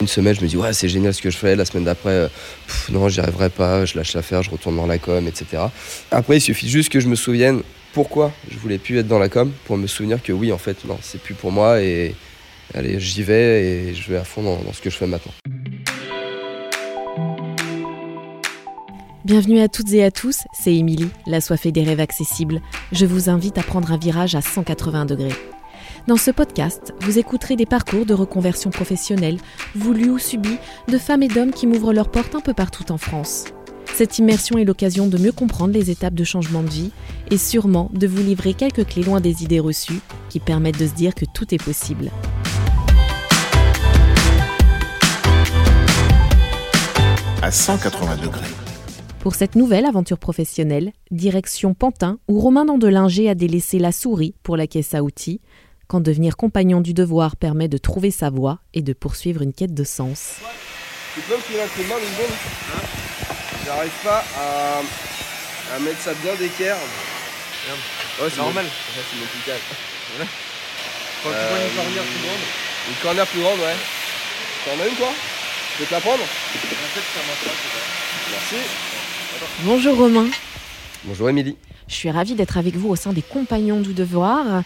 Une semaine, je me dis, ouais, c'est génial ce que je fais. La semaine d'après, euh, non, j'y arriverai pas, je lâche l'affaire, je retourne dans la com, etc. Après, il suffit juste que je me souvienne pourquoi je voulais plus être dans la com pour me souvenir que oui, en fait, non, c'est plus pour moi et allez, j'y vais et je vais à fond dans, dans ce que je fais maintenant. Bienvenue à toutes et à tous, c'est Émilie, la soifée des rêves accessibles. Je vous invite à prendre un virage à 180 degrés. Dans ce podcast, vous écouterez des parcours de reconversion professionnelle, voulus ou subis, de femmes et d'hommes qui m'ouvrent leurs portes un peu partout en France. Cette immersion est l'occasion de mieux comprendre les étapes de changement de vie et sûrement de vous livrer quelques clés loin des idées reçues qui permettent de se dire que tout est possible. à 180 degrés. Pour cette nouvelle aventure professionnelle, direction Pantin, où Romain Dandelinger a délaissé la souris pour la caisse à outils, quand devenir compagnon du devoir permet de trouver sa voie et de poursuivre une quête de sens. Tu peux me filer un coup de main une seconde J'arrive pas à, à mettre ça bien d'équerre. Ouais, c'est normal. c'est mon câble. Quand tu vois une cornière plus grande, Une corner plus grande, ouais. T'en as une toi Je peux te la prendre Merci. Bonjour Romain, Bonjour Émilie. Je suis ravie d'être avec vous au sein des Compagnons du Devoir,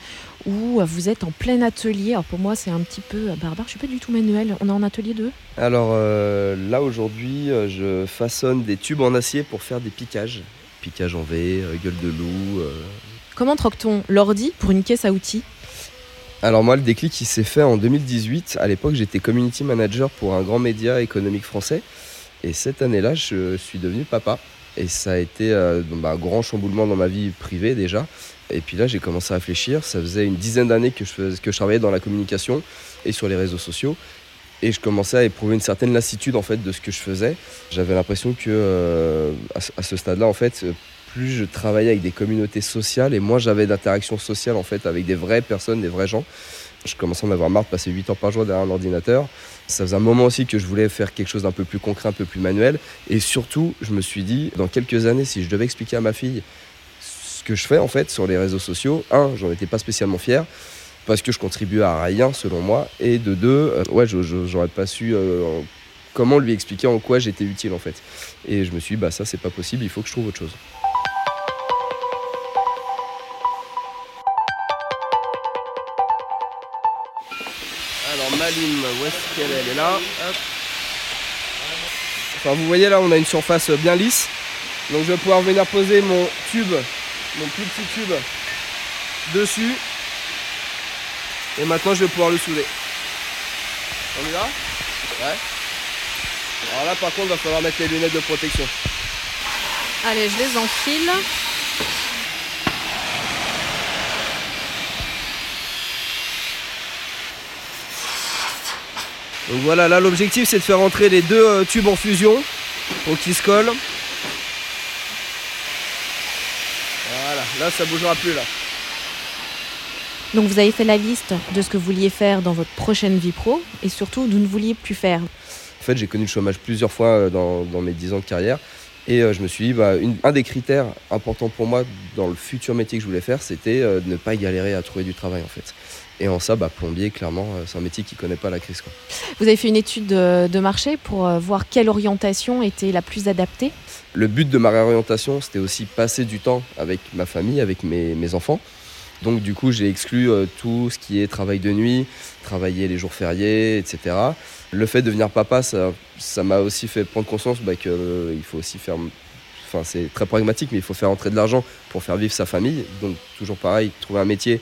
où vous êtes en plein atelier. Alors pour moi c'est un petit peu barbare, je suis pas du tout manuel, on est en atelier 2 Alors euh, là aujourd'hui, euh, je façonne des tubes en acier pour faire des piquages. Piquage en V, euh, gueule de loup. euh. Comment troque-t-on l'ordi pour une caisse à outils? Alors moi, le déclic, il s'est fait en 2018. À l'époque, j'étais community manager pour un grand média économique français. Et cette année-là, je suis devenu papa. Et ça a été euh, bah, un grand chamboulement dans ma vie privée déjà. Et puis là, j'ai commencé à réfléchir. Ça faisait une dizaine d'années que je, que je travaillais dans la communication et sur les réseaux sociaux. Et je commençais à éprouver une certaine lassitude en fait de ce que je faisais. J'avais l'impression que euh, à ce- stade-là, en fait, plus je travaillais avec des communautés sociales et moins j'avais d'interactions sociales en fait avec des vraies personnes, des vrais gens. Je commençais à en avoir marre de passer 8 heures par jour derrière un ordinateur. Ça faisait un moment aussi que je voulais faire quelque chose d'un peu plus concret, un peu plus manuel. Et surtout, je me suis dit, dans quelques années, si je devais expliquer à ma fille ce que je fais en fait sur les réseaux sociaux, un, j'en étais pas spécialement fier parce que je contribuais à rien selon moi, et de deux, euh, ouais, j'aurais pas su euh, comment lui expliquer en quoi j'étais utile en fait. Et je me suis dit, bah ça c'est pas possible, il faut que je trouve autre chose. Où est-ce qu'elle est? Elle est là. Enfin vous voyez là on a une surface bien lisse. Donc je vais pouvoir venir poser mon tube, mon plus petit tube dessus. Et maintenant je vais pouvoir le souder. On est là Ouais. Alors là par contre il va falloir mettre les lunettes de protection. Allez, je les enfile. Donc voilà, là l'objectif c'est de faire entrer les deux euh, tubes en fusion pour qu'ils se collent. Voilà, là ça bougera plus là. Donc vous avez fait la liste de ce que vous vouliez faire dans votre prochaine vie pro et surtout d'où ne vouliez plus faire. En fait j'ai connu le chômage plusieurs fois euh, dans, dans mes 10 ans de carrière. Et euh, je me suis dit, bah, une- un des critères importants pour moi dans le futur métier que je voulais faire, c'était euh, de ne pas galérer à trouver du travail en fait. Et en ça, bah, plombier, clairement, euh, c'est un métier qui connaît pas la crise. Quoi. Vous avez fait une étude de, marché pour voir quelle orientation était la plus adaptée? Le but de ma réorientation, c'était aussi passer du temps avec ma famille, avec mes, mes enfants. Donc du coup, j'ai exclu euh, tout ce qui est travail de nuit, travailler les jours fériés, etc. Le fait de devenir papa, ça ça m'a aussi fait prendre conscience bah, qu'il faut aussi faire... Enfin, c'est très pragmatique, mais il faut faire entrer de l'argent pour faire vivre sa famille. Donc toujours pareil, trouver un métier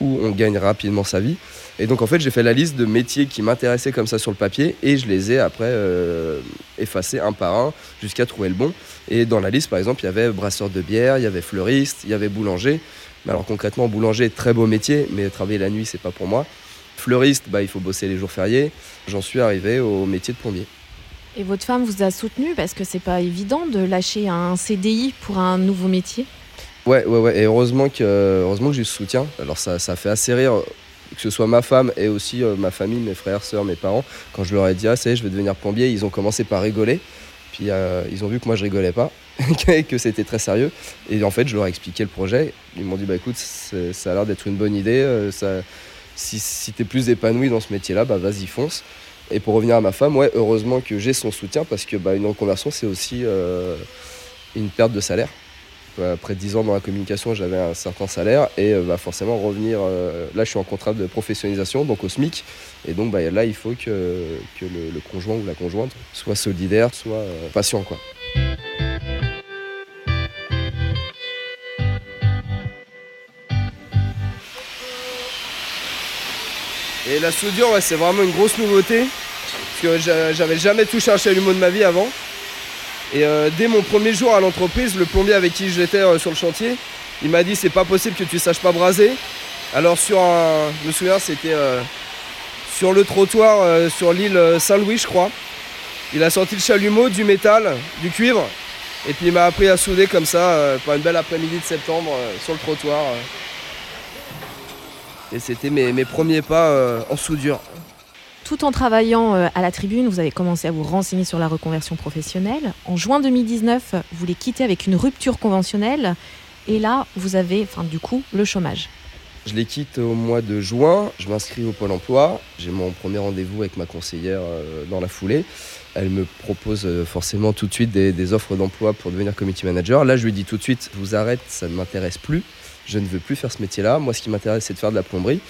où on gagne rapidement sa vie. Et donc en fait, j'ai fait la liste de métiers qui m'intéressaient comme ça sur le papier et je les ai après euh, effacés un par un jusqu'à trouver le bon. Et dans la liste, par exemple, il y avait brasseur de bière, il y avait fleuriste, il y avait boulanger. Mais alors concrètement, boulanger, très beau métier, mais travailler la nuit, c'est pas pour moi. Fleuriste, bah, il faut bosser les jours fériés. J'en suis arrivé au métier de plombier. Et votre femme vous a soutenu parce que c'est pas évident de lâcher un CDI pour un nouveau métier? Ouais, ouais, ouais. Et heureusement que, heureusement que j'ai ce soutien. Alors ça, ça fait assez rire que ce soit ma femme et aussi euh, ma famille, mes frères, sœurs, mes parents. Quand je leur ai dit, ah, ça y est, je vais devenir plombier, ils ont commencé par rigoler. Puis euh, ils ont vu que moi je rigolais pas, que c'était très sérieux. Et en fait, je leur ai expliqué le projet. Ils m'ont dit, bah écoute, ça a l'air d'être une bonne idée. euh, si si tu es plus épanoui dans ce métier-là, bah vas-y, fonce. Et pour revenir à ma femme, ouais, heureusement que j'ai son soutien parce que bah, une reconversion, c'est aussi euh, une perte de salaire. Après 10 ans dans la communication, j'avais un certain salaire et euh, bah, forcément revenir. euh, là, je suis en contrat de professionnalisation, donc au SMIC. Et donc bah, là, il faut que, que le, conjoint ou la conjointe soit solidaire, soit euh, patient. Et la soudure, c'est vraiment une grosse nouveauté. Parce que j'a- j'avais jamais touché un chalumeau de ma vie avant. Et euh, dès mon premier jour à l'entreprise, le plombier avec qui j'étais euh, sur le chantier, il m'a dit c'est pas possible que tu saches pas braser. Alors sur un, je me souviens, c'était euh, sur le trottoir sur l'île Saint-Louis, je crois. Il a sorti le chalumeau, du métal, du cuivre, et puis il m'a appris à souder comme ça pour une belle après-midi de septembre sur le trottoir. Et c'était mes, mes premiers pas en soudure. Tout en travaillant euh, à la tribune, vous avez commencé à vous renseigner sur la reconversion professionnelle. En juin 2019, vous les quittez avec une rupture conventionnelle. Et là, vous avez, enfin, du coup, le chômage. Je les quitte au mois de juin, je m'inscris au Pôle emploi, j'ai mon premier rendez-vous avec ma conseillère euh, dans la foulée. Elle me propose euh, forcément tout de suite des, des offres d'emploi pour devenir community manager. Là, je lui dis tout de suite, vous arrête, ça ne m'intéresse plus, je ne veux plus faire ce métier-là. Moi, ce qui m'intéresse, c'est de faire de la plomberie.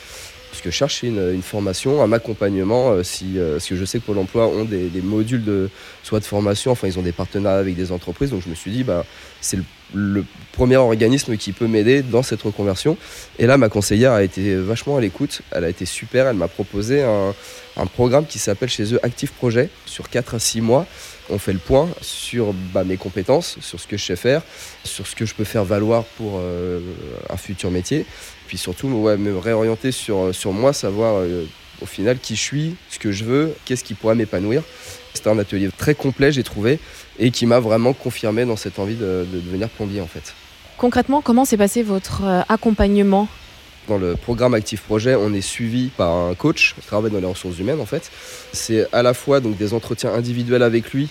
Parce que je cherche une, une formation, un accompagnement, euh, si, euh, parce que je sais que Pôle emploi ont des, modules de, soit de formation, enfin ils ont des partenariats avec des entreprises, donc je me suis dit, bah, c'est le, le premier organisme qui peut m'aider dans cette reconversion. Et là, ma conseillère a été vachement à l'écoute. Elle a été super. Elle m'a proposé un, programme qui s'appelle chez eux Active Projet. Sur 4 à 6 mois, on fait le point sur bah, mes compétences, sur ce que je sais faire, sur ce que je peux faire valoir pour euh, un futur métier. Puis surtout, me réorienter sur, sur moi, savoir euh, au final qui je suis, ce que je veux, qu'est-ce qui pourrait m'épanouir. C'était un atelier très complet, j'ai trouvé, et qui m'a vraiment confirmé dans cette envie de, de devenir plombier en fait. Concrètement, comment s'est passé votre euh, accompagnement? Dans le programme Active Projet, on est suivi par un coach qui travaille dans les ressources humaines en fait. C'est à la fois donc des entretiens individuels avec lui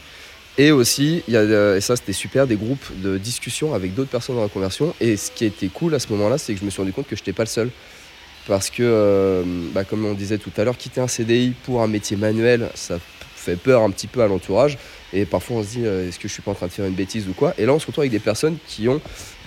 et aussi, il y a, euh, et ça c'était super, des groupes de discussion avec d'autres personnes dans la conversion. Et ce qui a été cool à ce moment-là, c'est que je me suis rendu compte que je n'étais pas le seul. Parce que, euh, bah, comme on disait tout à l'heure, quitter un CDI pour un métier manuel, ça fait peur un petit peu à l'entourage. Et parfois on se dit, euh, est-ce que je suis pas en train de faire une bêtise ou quoi? Et là on se retrouve avec des personnes qui ont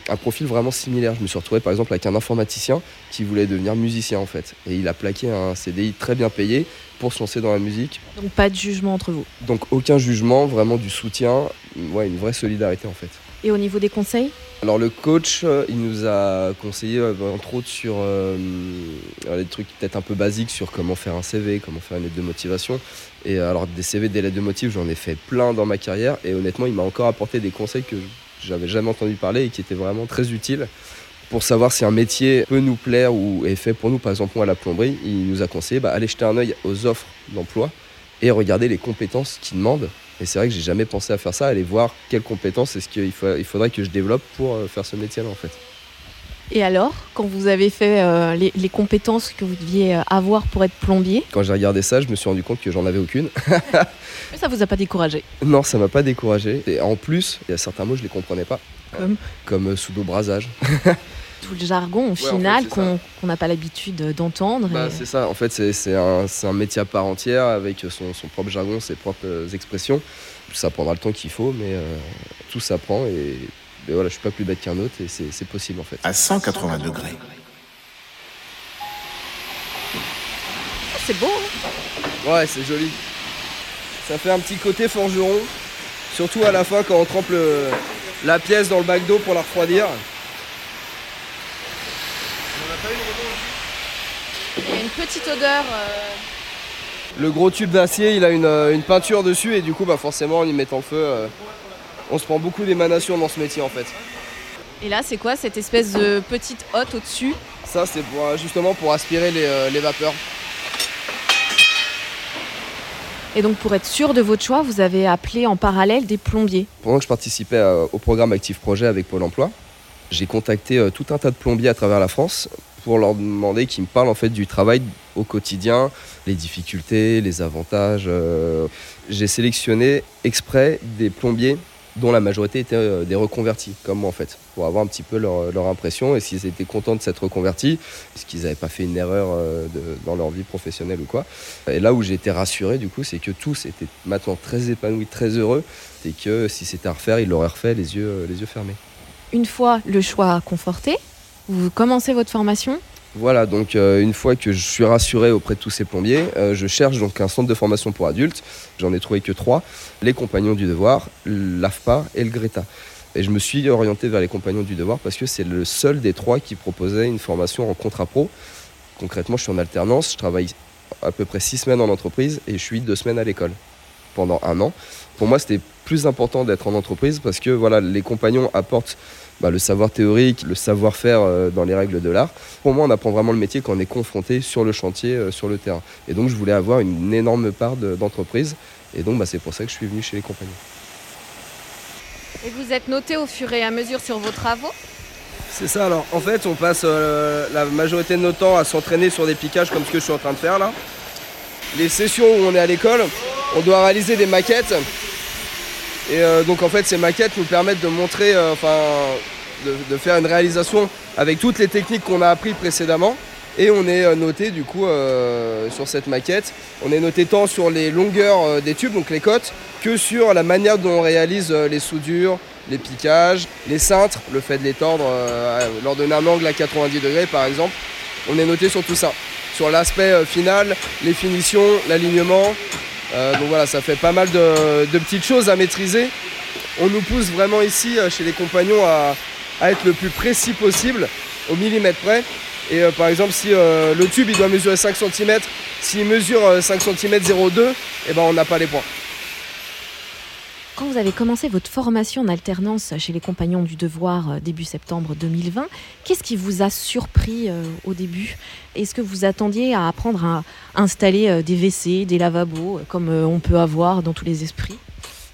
un profil vraiment similaire. Je me suis retrouvé par exemple avec un informaticien qui voulait devenir musicien en fait. Et il a plaqué un CDI très bien payé pour se lancer dans la musique. Donc pas de jugement entre vous. Donc aucun jugement, vraiment du soutien, ouais, une vraie solidarité en fait. Et au niveau des conseils Alors le coach, euh, il nous a conseillé euh, entre autres sur euh, des trucs peut-être un peu basiques sur comment faire un CV, comment faire une lettre de motivation. Et euh, alors des CV, des lettres de motif, j'en ai fait plein dans ma carrière et honnêtement, il m'a encore apporté des conseils que j'avais jamais entendu parler et qui étaient vraiment très utiles pour savoir si un métier peut nous plaire ou est fait pour nous. Par exemple, moi à la plomberie, il nous a conseillé bah, jeter un œil aux offres d'emploi et regarder les compétences qu'ils demandent. Et c'est vrai que j'ai jamais pensé à faire ça, aller voir quelles compétences est-ce qu'il il faudrait que je développe pour euh, faire ce métier-là en fait. Et alors, quand vous avez fait euh, les, les compétences que vous deviez euh, avoir pour être plombier, Quand j'ai regardé ça, je me suis rendu compte que j'en avais aucune. mais ça vous a pas découragé? Non, ça m'a pas découragé. Et en plus, il y a certains mots je les comprenais pas. Comme? Comme euh, sudo-brasage. Tout le jargon au final qu'on n'a pas l'habitude d'entendre. Bah, et- c'est ça, en fait, c'est un, métier à part entière avec son, son propre jargon, ses propres expressions. Ça prendra le temps qu'il faut, mais euh, tout s'apprend et, et voilà, je suis pas plus bête qu'un autre et c'est c'est possible en fait. à 180 degrés. c'est beau. hein Ouais, c'est joli. Ça fait un petit côté forgeron, surtout à la fin quand on trempe le- la pièce dans le bac d'eau pour la refroidir. Il y a une petite odeur. euh, Le gros tube d'acier, il a une, euh, une peinture dessus et du coup, bah forcément, en y mettant le feu, euh, on se prend beaucoup d'émanations dans ce métier en fait. Et là, c'est quoi cette espèce de petite hotte au-dessus? Ça, c'est pour, justement pour aspirer les, les vapeurs. Et donc, pour être sûr de votre choix, vous avez appelé en parallèle des plombiers. Pendant que je participais au programme Active Projet avec Pôle Emploi, j'ai contacté tout un tas de plombiers à travers la France pour leur demander qu'ils me parlent en fait du travail au quotidien, les difficultés, les avantages. euh. J'ai sélectionné exprès des plombiers dont la majorité étaient euh, des reconvertis, comme moi en fait, pour avoir un petit peu leur, impression et s'ils étaient contents de s'être reconvertis, puisqu'ils n'avaient pas fait une erreur euh, dans leur vie professionnelle ou quoi. Et là où j'ai été rassuré du coup, c'est que tous étaient maintenant très épanouis, très heureux, et que si c'était à refaire, ils l'auraient refait les yeux, les yeux fermés. Une fois le choix conforté, vous commencez votre formation. Voilà, donc euh, une fois que je suis rassuré auprès de tous ces plombiers, euh, je cherche donc un centre de formation pour adultes. J'en ai trouvé que trois les Compagnons du Devoir, l'AFPA et le Greta. Et je me suis orienté vers les Compagnons du Devoir parce que c'est le seul des trois qui proposait une formation en contrat pro. Concrètement, je suis en alternance, je travaille à peu près six semaines en entreprise et je suis deux semaines à l'école pendant un an. Pour moi, c'était plus important d'être en entreprise parce que voilà, les compagnons apportent bah, le savoir théorique, le savoir-faire euh, dans les règles de l'art. Pour moi, on apprend vraiment le métier quand on est confronté sur le chantier, euh, sur le terrain. Et donc, je voulais avoir une énorme part de- d'entreprise. et donc, bah, c'est pour ça que je suis venu chez les compagnons. Et vous êtes noté au fur et à mesure sur vos travaux? C'est ça, alors en fait, on passe euh, la majorité de notre temps à s'entraîner sur des piquages comme ce que je suis en train de faire là. Les sessions où on est à l'école, on doit réaliser des maquettes. Et euh, donc en fait, ces maquettes nous permettent de montrer, euh, enfin, de, faire une réalisation avec toutes les techniques qu'on a appris précédemment. Et on est euh, noté du coup sur cette maquette. On est noté tant sur les longueurs des tubes, donc les cotes, que sur la manière dont on réalise les soudures, les piquages, les cintres, le fait de les tordre euh, lors d'un angle à 90 degrés par exemple. On est noté sur tout ça. Sur l'aspect final, les finitions, l'alignement. Euh, donc voilà, ça fait pas mal de, petites choses à maîtriser. On nous pousse vraiment ici, euh, chez les compagnons, à, être le plus précis possible, au millimètre près. Et euh, par exemple, si le tube doit mesurer 5 cm, s'il mesure euh, 5 cm 0,2, eh ben, on n'a pas les points. Quand vous avez commencé votre formation en alternance chez les Compagnons du Devoir euh, début septembre 2020, qu'est-ce qui vous a surpris euh, au début? Est-ce que vous attendiez à apprendre à installer euh, des WC, des lavabos, comme on peut avoir dans tous les esprits?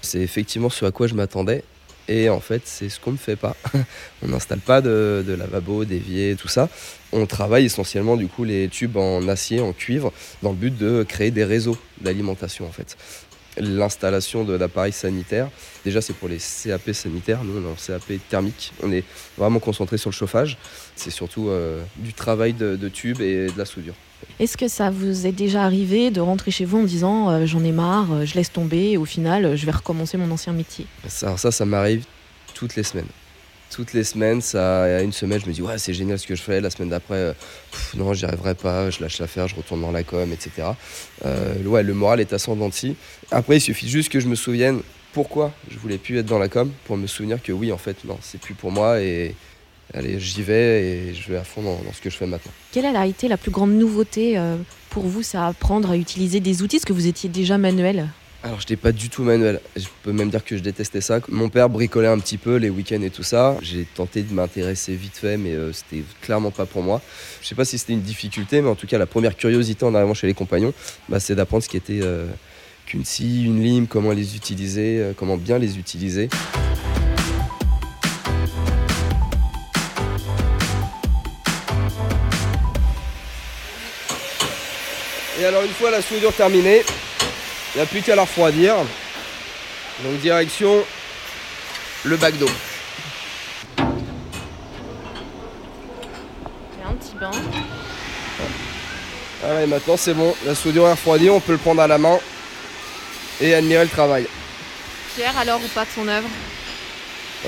C'est effectivement ce à quoi je m'attendais. Et en fait, c'est ce qu'on ne fait pas. on n'installe pas de, de lavabo, d'évier, tout ça. On travaille essentiellement du coup les tubes en acier, en cuivre, dans le but de créer des réseaux d'alimentation en fait. L'installation de l'appareil sanitaire, déjà c'est pour les CAP sanitaires, nous on est en CAP thermique, on est vraiment concentré sur le chauffage. C'est surtout euh, du travail de, de tubes et de la soudure. Est-ce que ça vous est déjà arrivé de rentrer chez vous en disant euh, j'en ai marre, euh, je laisse tomber et au final je vais recommencer mon ancien métier? Ça, ça, ça m'arrive toutes les semaines. Toutes les semaines, ça, une semaine, je me dis ouais c'est génial ce que je fais. La semaine d'après, euh, non j'y arriverai pas, je lâche l'affaire, je retourne dans la com, etc. Euh, le moral est ascendant scie. Après, il suffit juste que je me souvienne pourquoi je voulais plus être dans la com pour me souvenir que oui en fait non c'est plus pour moi et allez j'y vais et je vais à fond dans, ce que je fais maintenant. Quelle a été la plus grande nouveauté euh, pour vous C'est apprendre à utiliser des outils? Est-ce que vous étiez déjà manuel? Alors, je n'étais pas du tout manuel. Je peux même dire que je détestais ça. Mon père bricolait un petit peu les week-ends et tout ça. J'ai tenté de m'intéresser vite fait, mais euh, c'était clairement pas pour moi. Je sais pas si c'était une difficulté, mais en tout cas, la première curiosité en arrivant chez les compagnons, bah, c'est d'apprendre ce qui était euh, qu'une scie, une lime, comment les utiliser, euh, comment bien les utiliser. Et alors, une fois la soudure terminée, il n'y a plus qu'à la refroidir. Donc direction le bac d'eau. un petit bain. Ah ouais, maintenant c'est bon, la soudure est refroidie, on peut le prendre à la main et admirer le travail. Pierre alors ou pas de son œuvre?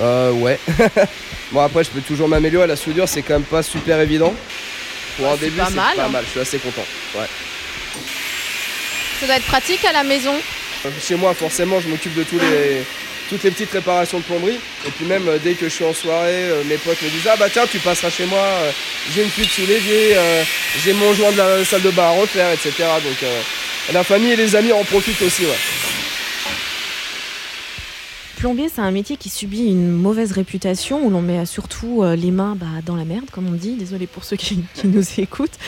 Euh ouais. bon après je peux toujours m'améliorer, la soudure c'est quand même pas super évident. Pour un c'est début pas c'est mal, pas hein. mal, je suis assez content. Ouais. Ça doit être pratique à la maison. Chez moi forcément je m'occupe de tous les, toutes les petites réparations de plomberie. Et puis même euh, dès que je suis en soirée, euh, mes potes me disent Ah bah tiens tu passeras chez moi, euh, j'ai une fuite sous l'évier, j'ai mon joint de la salle de bain à refaire, etc. Donc euh, la famille et les amis en profitent aussi. Ouais. Plombier, c'est un métier qui subit une mauvaise réputation, où l'on met surtout les mains bah, dans la merde, comme on dit, désolé pour ceux qui, qui nous écoutent,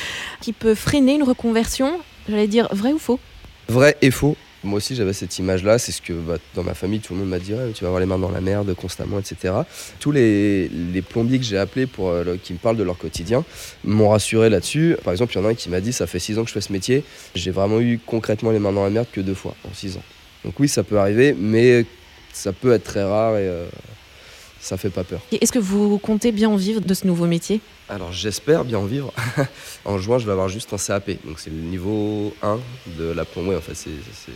qui peut freiner une reconversion, j'allais dire vrai ou faux? Vrai et faux. Moi aussi j'avais cette image-là, c'est ce que bah, dans ma famille tout le monde m'a dit, Ouais, tu vas avoir les mains dans la merde constamment, etc. Tous les, les plombiers que j'ai appelés pour, euh, qui me parlent de leur quotidien m'ont rassuré là-dessus. Par exemple, il y en a un qui m'a dit, ça fait 6 ans que je fais ce métier, j'ai vraiment eu concrètement les mains dans la merde que deux fois en 6 ans. Donc oui, ça peut arriver, mais Ça peut être très rare et euh, ça fait pas peur. Est-ce que vous comptez bien en vivre de ce nouveau métier? Alors j'espère bien en vivre. en juin, je vais avoir juste un CAP. Donc c'est le niveau 1 de la plomberie. En fait,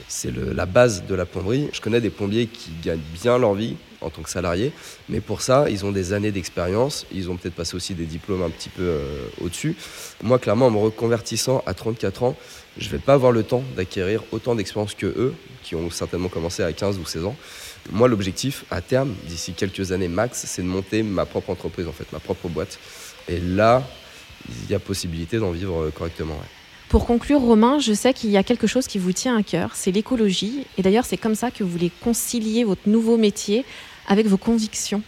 c'est- la base de la plomberie. Je connais des plombiers qui gagnent bien leur vie en tant que salariés. Mais pour ça, ils ont des années d'expérience. Ils ont peut-être passé aussi des diplômes un petit peu euh, au-dessus. Moi, clairement, en me reconvertissant à 34 ans, je vais pas avoir le temps d'acquérir autant d'expérience que eux, qui ont certainement commencé à 15 ou 16 ans. Moi, l'objectif, à terme, d'ici quelques années max, c'est de monter ma propre entreprise, en fait, ma propre boîte. Et là, il y a possibilité d'en vivre euh, correctement. ouais. Pour conclure, Romain, je sais qu'il y a quelque chose qui vous tient à cœur, c'est l'écologie. Et d'ailleurs, c'est comme ça que vous voulez concilier votre nouveau métier avec vos convictions.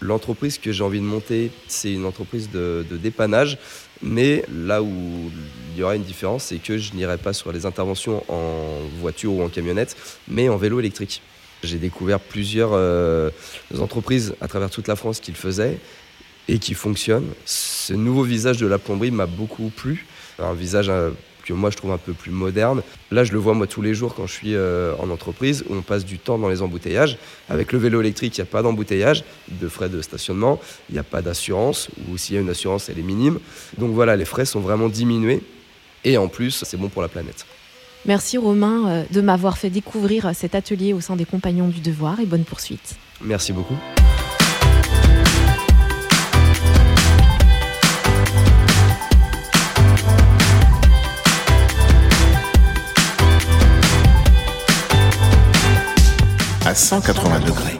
L'entreprise que j'ai envie de monter, c'est une entreprise de, de dépannage. Mais là où il y aura une différence, c'est que je n'irai pas sur les interventions en voiture ou en camionnette, mais en vélo électrique. J'ai découvert plusieurs euh, entreprises à travers toute la France qui le faisaient et qui fonctionnent. Ce nouveau visage de la plomberie m'a beaucoup plu. Un visage euh, que moi je trouve un peu plus moderne. Là, je le vois moi tous les jours quand je suis euh, en entreprise où on passe du temps dans les embouteillages. Avec le vélo électrique, il n'y a pas d'embouteillage, de frais de stationnement, il n'y a pas d'assurance, ou s'il y a une assurance, elle est minime. Donc voilà, les frais sont vraiment diminués. Et en plus, c'est bon pour la planète. Merci Romain euh, de m'avoir fait découvrir cet atelier au sein des Compagnons du Devoir et bonne poursuite. Merci beaucoup. À 180 degrés.